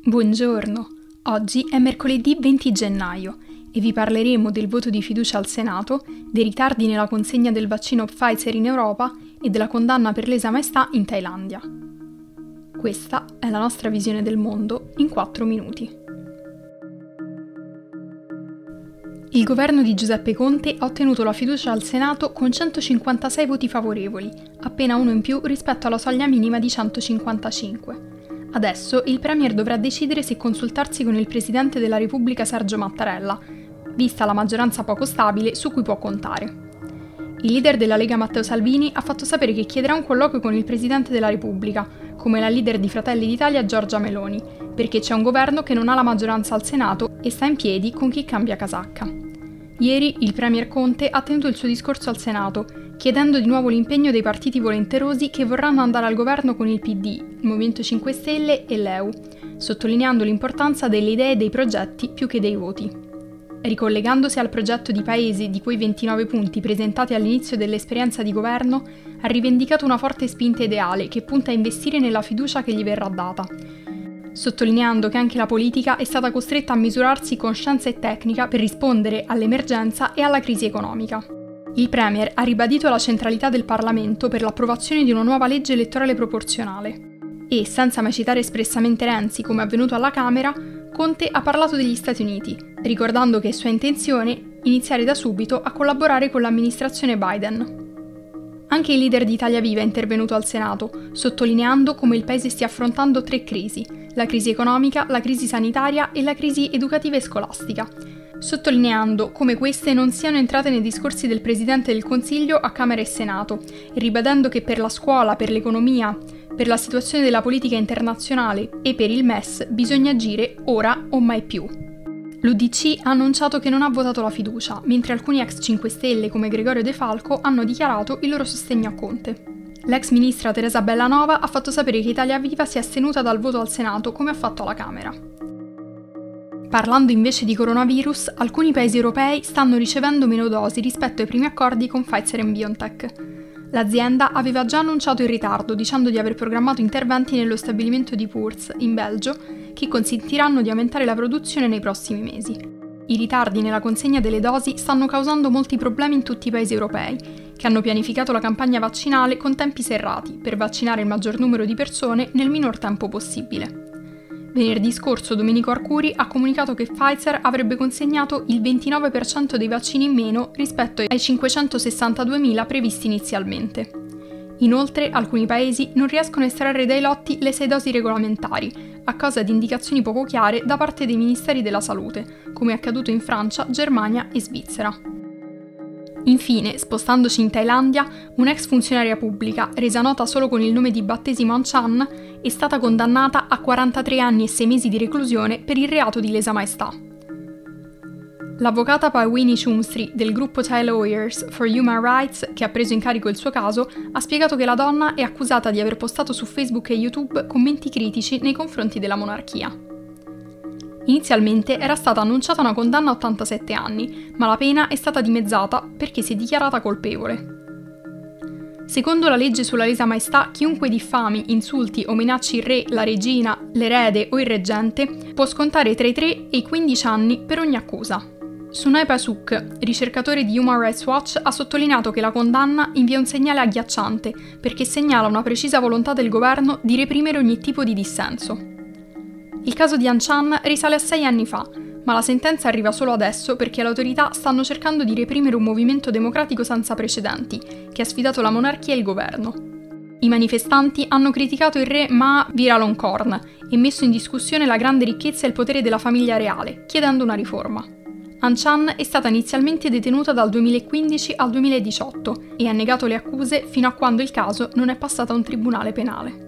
Buongiorno, oggi è mercoledì 20 gennaio e vi parleremo del voto di fiducia al Senato, dei ritardi nella consegna del vaccino Pfizer in Europa e della condanna per lesa maestà in Thailandia. Questa è la nostra visione del mondo in 4 minuti. Il governo di Giuseppe Conte ha ottenuto la fiducia al Senato con 156 voti favorevoli, appena uno in più rispetto alla soglia minima di 155. Adesso il Premier dovrà decidere se consultarsi con il Presidente della Repubblica Sergio Mattarella, vista la maggioranza poco stabile su cui può contare. Il leader della Lega Matteo Salvini ha fatto sapere che chiederà un colloquio con il Presidente della Repubblica, come la leader di Fratelli d'Italia Giorgia Meloni, perché c'è un governo che non ha la maggioranza al Senato e sta in piedi con chi cambia casacca. Ieri il Premier Conte ha tenuto il suo discorso al Senato, chiedendo di nuovo l'impegno dei partiti volenterosi che vorranno andare al governo con il PD, il Movimento 5 Stelle e l'EU, sottolineando l'importanza delle idee e dei progetti più che dei voti. Ricollegandosi al progetto di paese di quei 29 punti presentati all'inizio dell'esperienza di governo, ha rivendicato una forte spinta ideale che punta a investire nella fiducia che gli verrà data, sottolineando che anche la politica è stata costretta a misurarsi con scienza e tecnica per rispondere all'emergenza e alla crisi economica. Il Premier ha ribadito la centralità del Parlamento per l'approvazione di una nuova legge elettorale proporzionale. E, senza mai citare espressamente Renzi come avvenuto alla Camera, Conte ha parlato degli Stati Uniti, ricordando che è sua intenzione iniziare da subito a collaborare con l'amministrazione Biden. Anche il leader di Italia Viva è intervenuto al Senato, sottolineando come il paese stia affrontando tre crisi, la crisi economica, la crisi sanitaria e la crisi educativa e scolastica, sottolineando come queste non siano entrate nei discorsi del Presidente del Consiglio a Camera e Senato, e ribadendo che per la scuola, per l'economia, per la situazione della politica internazionale e per il MES bisogna agire ora o mai più. L'UDC ha annunciato che non ha votato la fiducia, mentre alcuni ex 5 Stelle come Gregorio De Falco hanno dichiarato il loro sostegno a Conte. L'ex ministra Teresa Bellanova ha fatto sapere che Italia Viva si è astenuta dal voto al Senato come ha fatto alla Camera. Parlando invece di coronavirus, alcuni paesi europei stanno ricevendo meno dosi rispetto ai primi accordi con Pfizer e BioNTech. L'azienda aveva già annunciato il ritardo dicendo di aver programmato interventi nello stabilimento di Puurs, in Belgio, che consentiranno di aumentare la produzione nei prossimi mesi. I ritardi nella consegna delle dosi stanno causando molti problemi in tutti i paesi europei, che hanno pianificato la campagna vaccinale con tempi serrati per vaccinare il maggior numero di persone nel minor tempo possibile. Venerdì scorso Domenico Arcuri ha comunicato che Pfizer avrebbe consegnato il 29% dei vaccini in meno rispetto ai 562.000 previsti inizialmente. Inoltre, alcuni paesi non riescono a estrarre dai lotti le sei dosi regolamentari, a causa di indicazioni poco chiare da parte dei ministeri della salute, come è accaduto in Francia, Germania e Svizzera. Infine, spostandoci in Thailandia, un'ex funzionaria pubblica, resa nota solo con il nome di battesimo Anchan, è stata condannata a 43 anni e 6 mesi di reclusione per il reato di lesa maestà. L'avvocata Pawini Chumsri del gruppo Thai Lawyers for Human Rights, che ha preso in carico il suo caso, ha spiegato che la donna è accusata di aver postato su Facebook e YouTube commenti critici nei confronti della monarchia. Inizialmente era stata annunciata una condanna a 87 anni, ma la pena è stata dimezzata perché si è dichiarata colpevole. Secondo la legge sulla lesa maestà, chiunque diffami, insulti o minacci il re, la regina, l'erede o il reggente può scontare tra i 3 e i 15 anni per ogni accusa. Sunai Pasuk, ricercatore di Human Rights Watch, ha sottolineato che la condanna invia un segnale agghiacciante perché segnala una precisa volontà del governo di reprimere ogni tipo di dissenso. Il caso di Anchan risale a sei anni fa, ma la sentenza arriva solo adesso perché le autorità stanno cercando di reprimere un movimento democratico senza precedenti, che ha sfidato la monarchia e il governo. I manifestanti hanno criticato il re Ma Viralonkorn e messo in discussione la grande ricchezza e il potere della famiglia reale, chiedendo una riforma. Anchan è stata inizialmente detenuta dal 2015 al 2018 e ha negato le accuse fino a quando il caso non è passato a un tribunale penale.